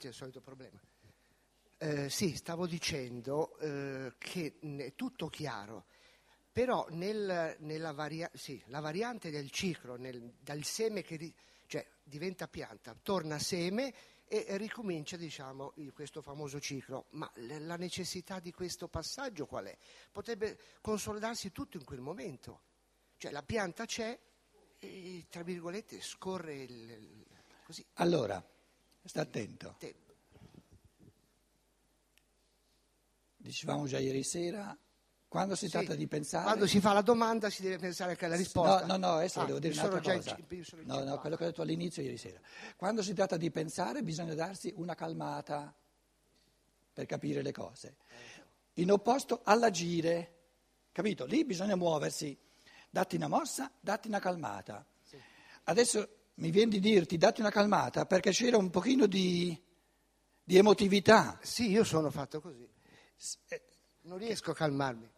c'è il solito problema. Eh, sì, stavo dicendo eh, che è tutto chiaro, però nel, nella varia- sì, la variante del ciclo, nel, dal seme che ri- cioè, diventa pianta, torna seme e ricomincia diciamo, questo famoso ciclo. Ma la necessità di questo passaggio qual è? Potrebbe consolidarsi tutto in quel momento. Cioè la pianta c'è e, tra virgolette, scorre il, così. Allora, sta attento. Dicevamo già ieri sera, quando si sì, tratta di pensare... Quando si fa la domanda si deve pensare anche alla risposta. No, no, no adesso ah, devo dire un'altra cosa. In, no, no, quello che ho detto all'inizio ieri sera. Quando si tratta di pensare bisogna darsi una calmata per capire le cose. In opposto all'agire, capito? Lì bisogna muoversi, datti una mossa, datti una calmata. Adesso mi viene di dirti datti una calmata perché c'era un pochino di, di emotività. Sì, io sono fatto così. Eh, non riesco a calmarmi.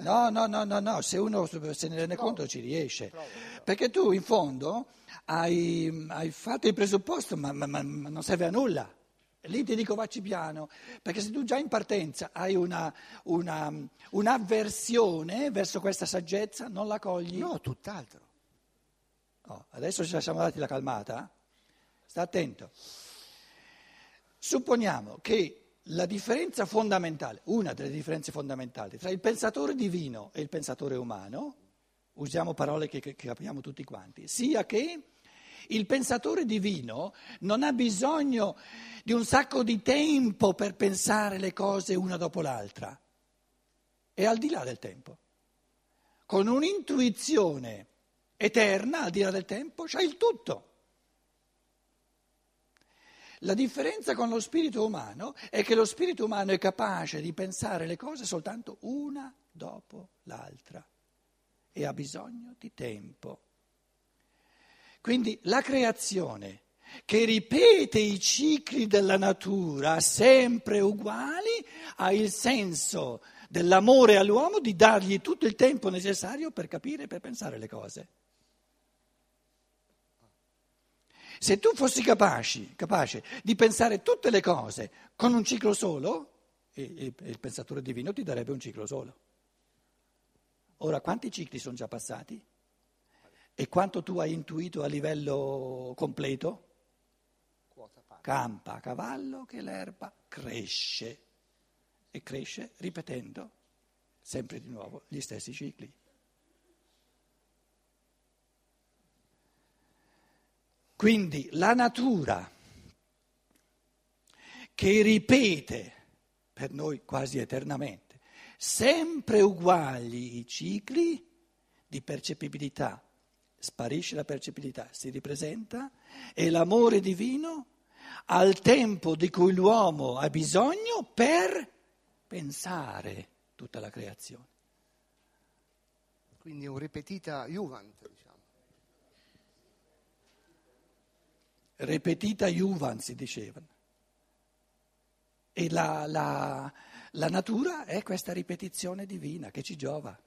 No, no, no, no, no, se uno se ne rende conto ci riesce. Perché tu in fondo hai, hai fatto il presupposto, ma, ma, ma, non serve a nulla. Lì ti dico vacci piano, perché se tu già in partenza hai una, una, un'avversione verso questa saggezza, non la cogli. No, tutt'altro. Oh, adesso ci siamo dati la calmata? Sta attento. Supponiamo che la differenza fondamentale, una delle differenze fondamentali tra il pensatore divino e il pensatore umano, usiamo parole che, che capiamo tutti quanti, sia che il pensatore divino non ha bisogno di un sacco di tempo per pensare le cose una dopo l'altra, è al di là del tempo. Con un'intuizione eterna, al di là del tempo, c'è il tutto. La differenza con lo spirito umano è che lo spirito umano è capace di pensare le cose soltanto una dopo l'altra e ha bisogno di tempo. Quindi la creazione che ripete i cicli della natura sempre uguali ha il senso dell'amore all'uomo di dargli tutto il tempo necessario per capire e per pensare le cose. Se tu fossi capace, capace di pensare tutte le cose con un ciclo solo, il, il pensatore divino ti darebbe un ciclo solo. Ora, quanti cicli sono già passati? E quanto tu hai intuito a livello completo? Campa a cavallo che l'erba cresce e cresce ripetendo sempre di nuovo gli stessi cicli. Quindi la natura che ripete per noi quasi eternamente sempre uguali i cicli di percepibilità, sparisce la percepibilità, si ripresenta e l'amore divino al tempo di cui l'uomo ha bisogno per pensare tutta la creazione. Quindi un ripetita Juvent. Diciamo. Repetita si dicevano. E la, la, la, natura è questa ripetizione divina che ci giova.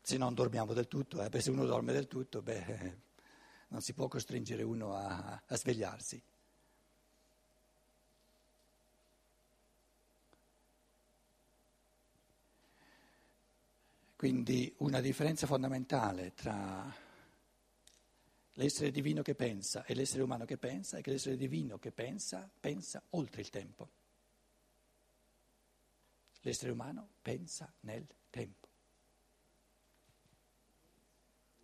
Se non dormiamo del tutto, eh, se uno dorme del tutto, beh, non si può costringere uno a, a svegliarsi. Quindi una differenza fondamentale tra l'essere divino che pensa e l'essere umano che pensa è che l'essere divino che pensa pensa oltre il tempo. L'essere umano pensa nel tempo.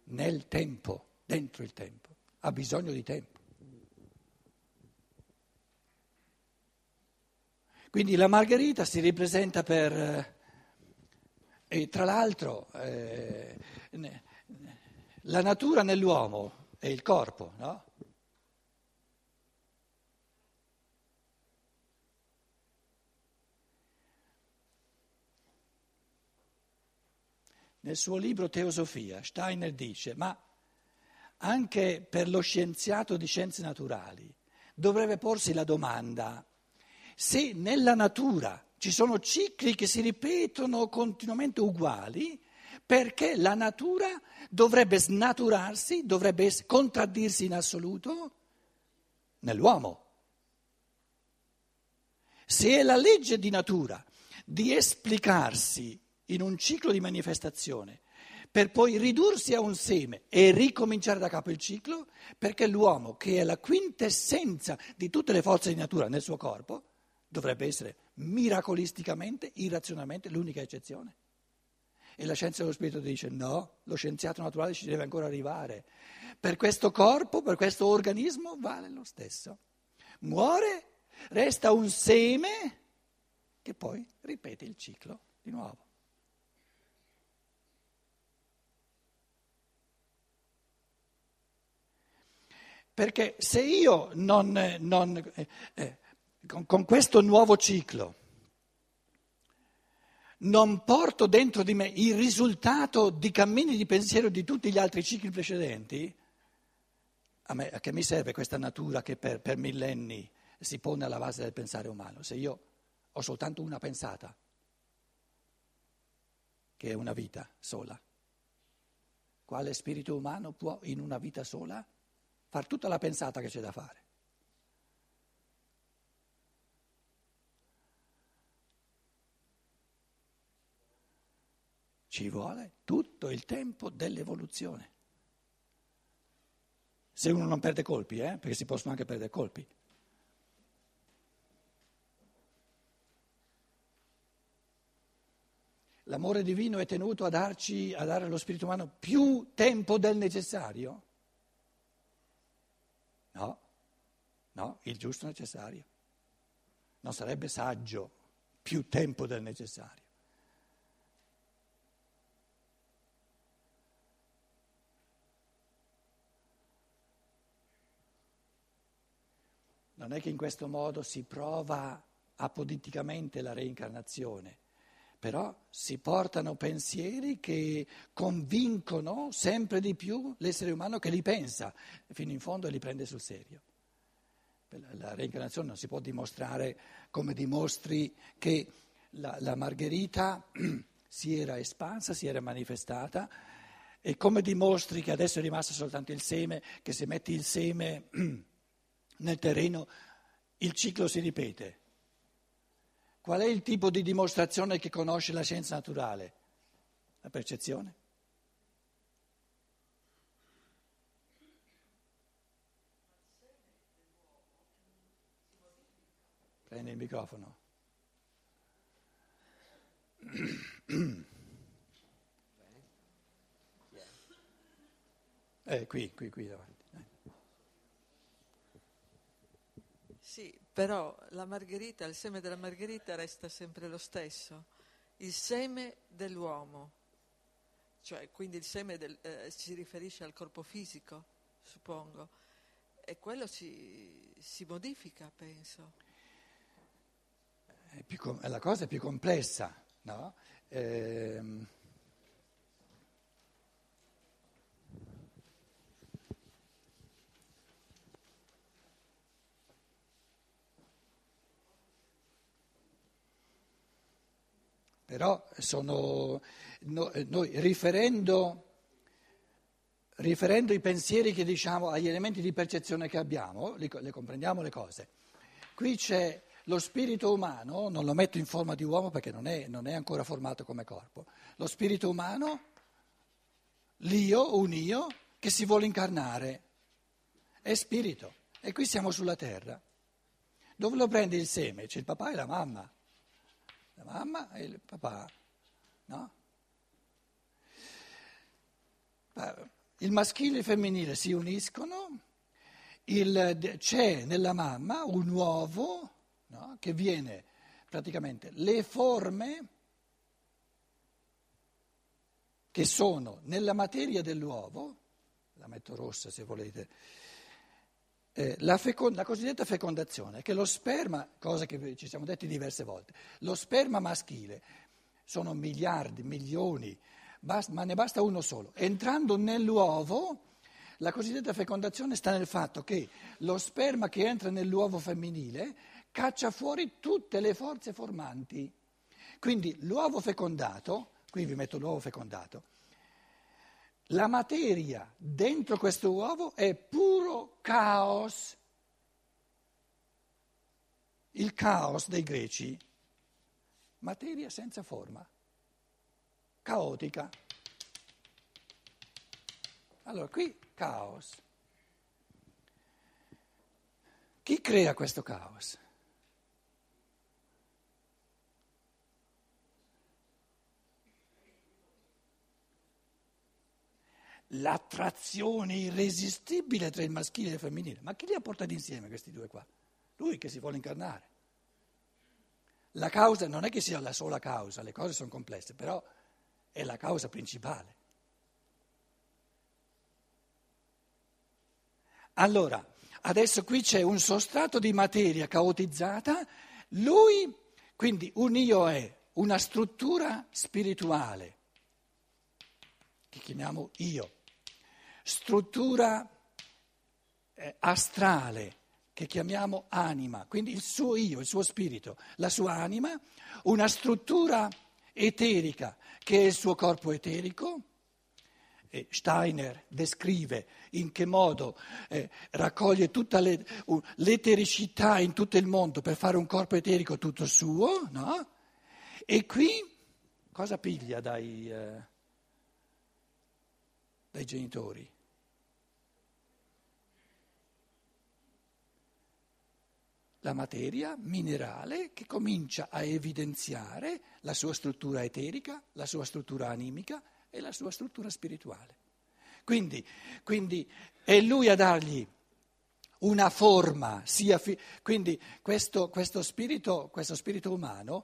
Nel tempo, dentro il tempo, ha bisogno di tempo. Quindi la margherita si ripresenta per... Eh, e tra l'altro eh, la natura nell'uomo è il corpo, no? Nel suo libro Teosofia Steiner dice, ma anche per lo scienziato di scienze naturali dovrebbe porsi la domanda se nella natura ci sono cicli che si ripetono continuamente uguali, perché la natura dovrebbe snaturarsi, dovrebbe contraddirsi in assoluto nell'uomo. se è la legge di natura di esplicarsi in un ciclo di manifestazione per poi ridursi a un seme e ricominciare da capo il ciclo, perché l'uomo, che è la quintessenza di tutte le forze di natura nel suo corpo, dovrebbe essere miracolisticamente, irrazionalmente l'unica eccezione. E la scienza dello spirito dice no, lo scienziato naturale ci deve ancora arrivare. Per questo corpo, per questo organismo vale lo stesso. Muore, resta un seme che poi ripete il ciclo di nuovo. Perché se io non, non eh, eh, con, con questo nuovo ciclo non porto dentro di me il risultato di cammini di pensiero di tutti gli altri cicli precedenti, a, me, a che mi serve questa natura che per, per millenni si pone alla base del pensare umano, se io ho soltanto una pensata, che è una vita sola? Quale spirito umano può in una vita sola far tutta la pensata che c'è da fare? Ci vuole tutto il tempo dell'evoluzione. Se uno non perde colpi, eh? perché si possono anche perdere colpi. L'amore divino è tenuto a, darci, a dare allo spirito umano più tempo del necessario? No, no, il giusto necessario. Non sarebbe saggio più tempo del necessario. Non è che in questo modo si prova apoliticamente la reincarnazione, però si portano pensieri che convincono sempre di più l'essere umano che li pensa fino in fondo e li prende sul serio. La reincarnazione non si può dimostrare come dimostri che la, la Margherita si era espansa, si era manifestata e come dimostri che adesso è rimasto soltanto il seme, che se metti il seme nel terreno il ciclo si ripete. Qual è il tipo di dimostrazione che conosce la scienza naturale? La percezione. Prendi il microfono. Eh, qui, qui, qui davanti. Sì, però la margherita, il seme della margherita resta sempre lo stesso, il seme dell'uomo, cioè quindi il seme del, eh, si riferisce al corpo fisico, suppongo, e quello si, si modifica, penso. Più, la cosa è più complessa, no? Ehm Però sono, no, noi riferendo, riferendo, i pensieri che diciamo agli elementi di percezione che abbiamo, li, le comprendiamo le cose. Qui c'è lo spirito umano, non lo metto in forma di uomo perché non è, non è ancora formato come corpo, lo spirito umano, l'io, un io, che si vuole incarnare, è spirito. E qui siamo sulla terra. Dove lo prende il seme? C'è il papà e la mamma la mamma e il papà, no? Il maschile e il femminile si uniscono, il, c'è nella mamma un uovo no? che viene praticamente le forme che sono nella materia dell'uovo, la metto rossa se volete, eh, la, feconda, la, cosiddetta fecondazione, che lo sperma, cosa che ci siamo detti diverse volte, lo sperma maschile sono miliardi, milioni, basta, ma ne basta uno solo. Entrando nell'uovo, la cosiddetta fecondazione sta nel fatto che lo sperma che entra nell'uovo femminile caccia fuori tutte le forze formanti. Quindi l'uovo fecondato, qui vi metto l'uovo fecondato, la materia dentro questo uovo è puro caos. il caos dei greci, materia senza forma, caotica. Allora, qui caos. Chi crea questo caos? L'attrazione irresistibile tra il maschile e il femminile. Ma chi li ha portati insieme questi due qua? Lui che si vuole incarnare. La causa non è che sia la sola causa, le cose sono complesse, però è la causa principale. Allora, adesso qui c'è un sostrato di materia caotizzata, lui, quindi un io è una struttura spirituale, che chiamiamo io, struttura eh, astrale che chiamiamo anima, quindi il suo io, il suo spirito, la sua anima, una struttura eterica che è il suo corpo eterico. E Steiner descrive in che modo eh, raccoglie tutta le, uh, l'etericità in tutto il mondo per fare un corpo eterico tutto suo, no? E qui cosa piglia dai, eh, dai genitori? La materia minerale che comincia a evidenziare la sua struttura eterica, la sua struttura animica e la sua struttura spirituale. Quindi, quindi è lui a dargli una forma, fi- quindi questo, questo, spirito, questo spirito umano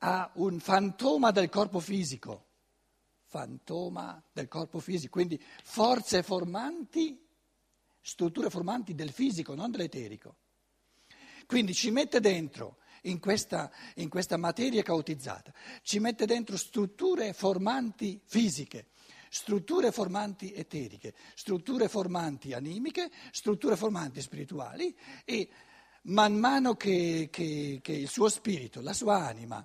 ha un fantoma del corpo fisico, fantoma del corpo fisico, quindi forze formanti, strutture formanti del fisico, non dell'eterico. Quindi ci mette dentro, in questa, in questa materia caotizzata, ci mette dentro strutture formanti fisiche, strutture formanti eteriche, strutture formanti animiche, strutture formanti spirituali e man mano che, che, che il suo spirito, la sua anima,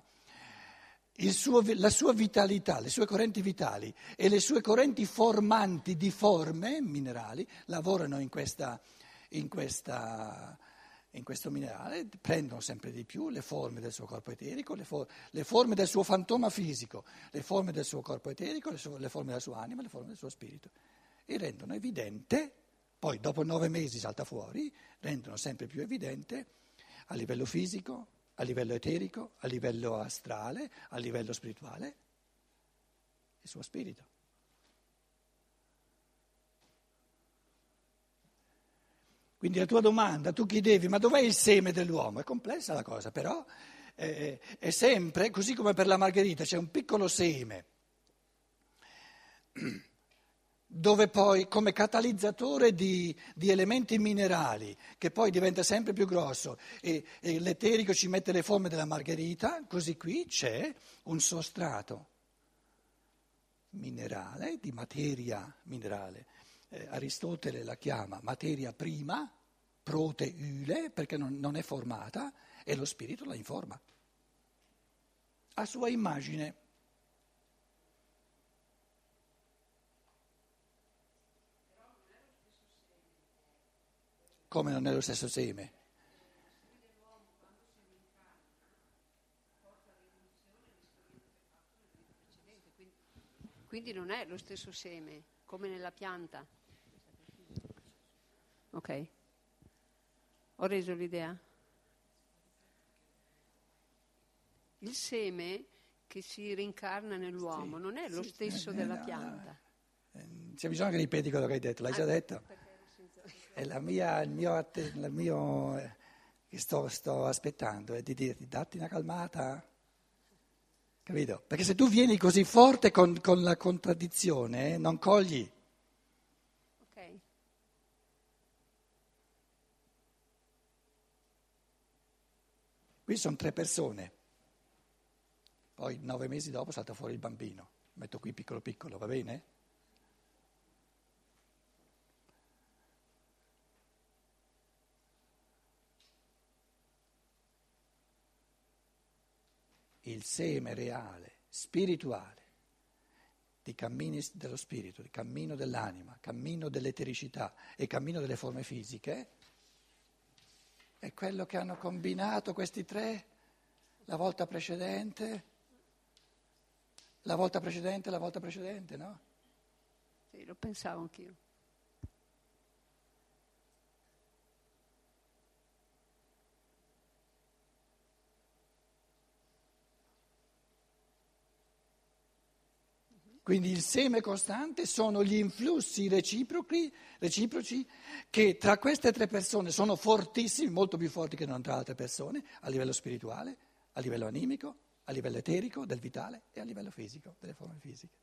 suo, la sua vitalità, le sue correnti vitali e le sue correnti formanti di forme minerali lavorano in questa, in questa in questo minerale prendono sempre di più le forme del suo corpo eterico, le, for- le forme del suo fantoma fisico, le forme del suo corpo eterico, le, su- le, forme della sua anima, le forme del suo spirito e rendono evidente, poi dopo nove mesi salta fuori, rendono sempre più evidente a livello fisico, a livello eterico, a livello astrale, a livello spirituale il suo spirito. Quindi la tua domanda, tu chiedevi, ma dov'è il seme dell'uomo? È complessa la cosa, però eh, è sempre, così come per la margherita, c'è un piccolo seme, dove poi come catalizzatore di, di elementi minerali, che poi diventa sempre più grosso, e, e l'eterico ci mette le forme della margherita, così qui c'è un sostrato minerale, di materia minerale eh, Aristotele la chiama materia prima, proteule, perché non, non è formata, e lo spirito la informa. A sua immagine. Come non è lo stesso seme? Quindi non è lo stesso seme, come nella pianta. Ok? Ho reso l'idea? Il seme che si rincarna nell'uomo sì, non è lo sì, stesso eh, della eh, pianta. Eh, c'è bisogno che ripeti quello che hai detto, l'hai ah, già detto? È la mia, il mio, il mio eh, che sto, sto, aspettando è di dirti datti una calmata. Capito? Perché se tu vieni così forte con, con la contraddizione, eh, non cogli. Qui sono tre persone, poi nove mesi dopo salta fuori il bambino, metto qui piccolo piccolo, va bene? Il seme reale, spirituale, di cammini dello spirito, di cammino dell'anima, cammino dell'etericità e cammino delle forme fisiche, è quello che hanno combinato questi tre la volta precedente, la volta precedente, la volta precedente, no? Sì, lo pensavo anch'io. Quindi il seme costante sono gli influssi reciproci, reciproci, che tra queste tre persone sono fortissimi, molto più forti che non tra altre persone, a livello spirituale, a livello animico, a livello eterico, del vitale e a livello fisico, delle forme fisiche.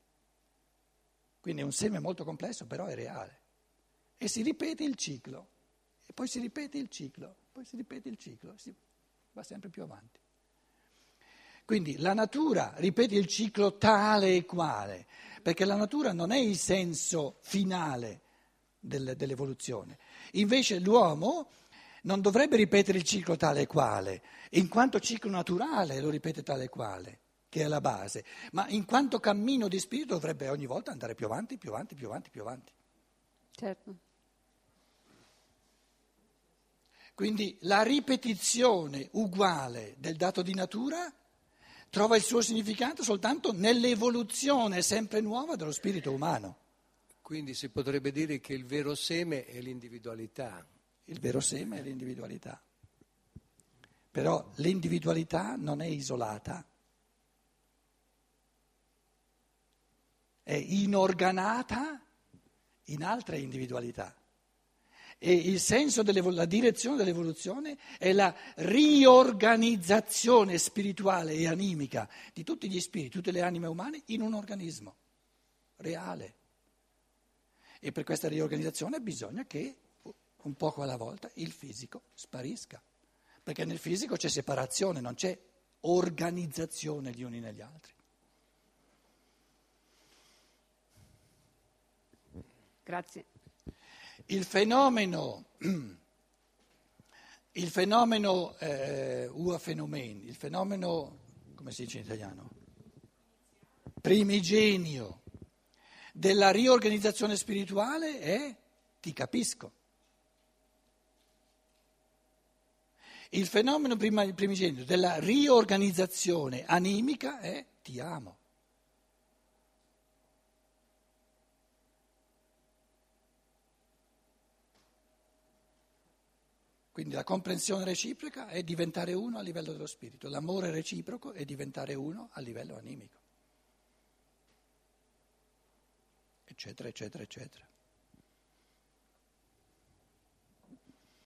Quindi è un seme molto complesso, però è reale. E si ripete il ciclo, e poi si ripete il ciclo, poi si ripete il ciclo, si va sempre più avanti. Quindi la natura ripete il ciclo tale e quale, perché la natura non è il senso finale del, dell'evoluzione. Invece l'uomo non dovrebbe ripetere il ciclo tale e quale, in quanto ciclo naturale lo ripete tale e quale, che è la base, ma in quanto cammino di spirito dovrebbe ogni volta andare più avanti, più avanti, più avanti, più avanti. Certo. Quindi la ripetizione uguale del dato di natura trova il suo significato soltanto nell'evoluzione sempre nuova dello spirito umano. Quindi si potrebbe dire che il vero seme è l'individualità. Il vero seme è l'individualità. Però l'individualità non è isolata, è inorganata in altre individualità. E il senso, la direzione dell'evoluzione è la riorganizzazione spirituale e animica di tutti gli spiriti, tutte le anime umane in un organismo reale. E per questa riorganizzazione bisogna che un poco alla volta il fisico sparisca, perché nel fisico c'è separazione, non c'è organizzazione gli uni negli altri. Grazie. Il fenomeno, il fenomeno eh, ua fenomen, il fenomeno, come si dice in italiano? Primigenio della riorganizzazione spirituale è ti capisco. Il fenomeno primigenio della riorganizzazione animica è ti amo. Quindi la comprensione reciproca è diventare uno a livello dello spirito, l'amore reciproco è diventare uno a livello animico, eccetera, eccetera, eccetera.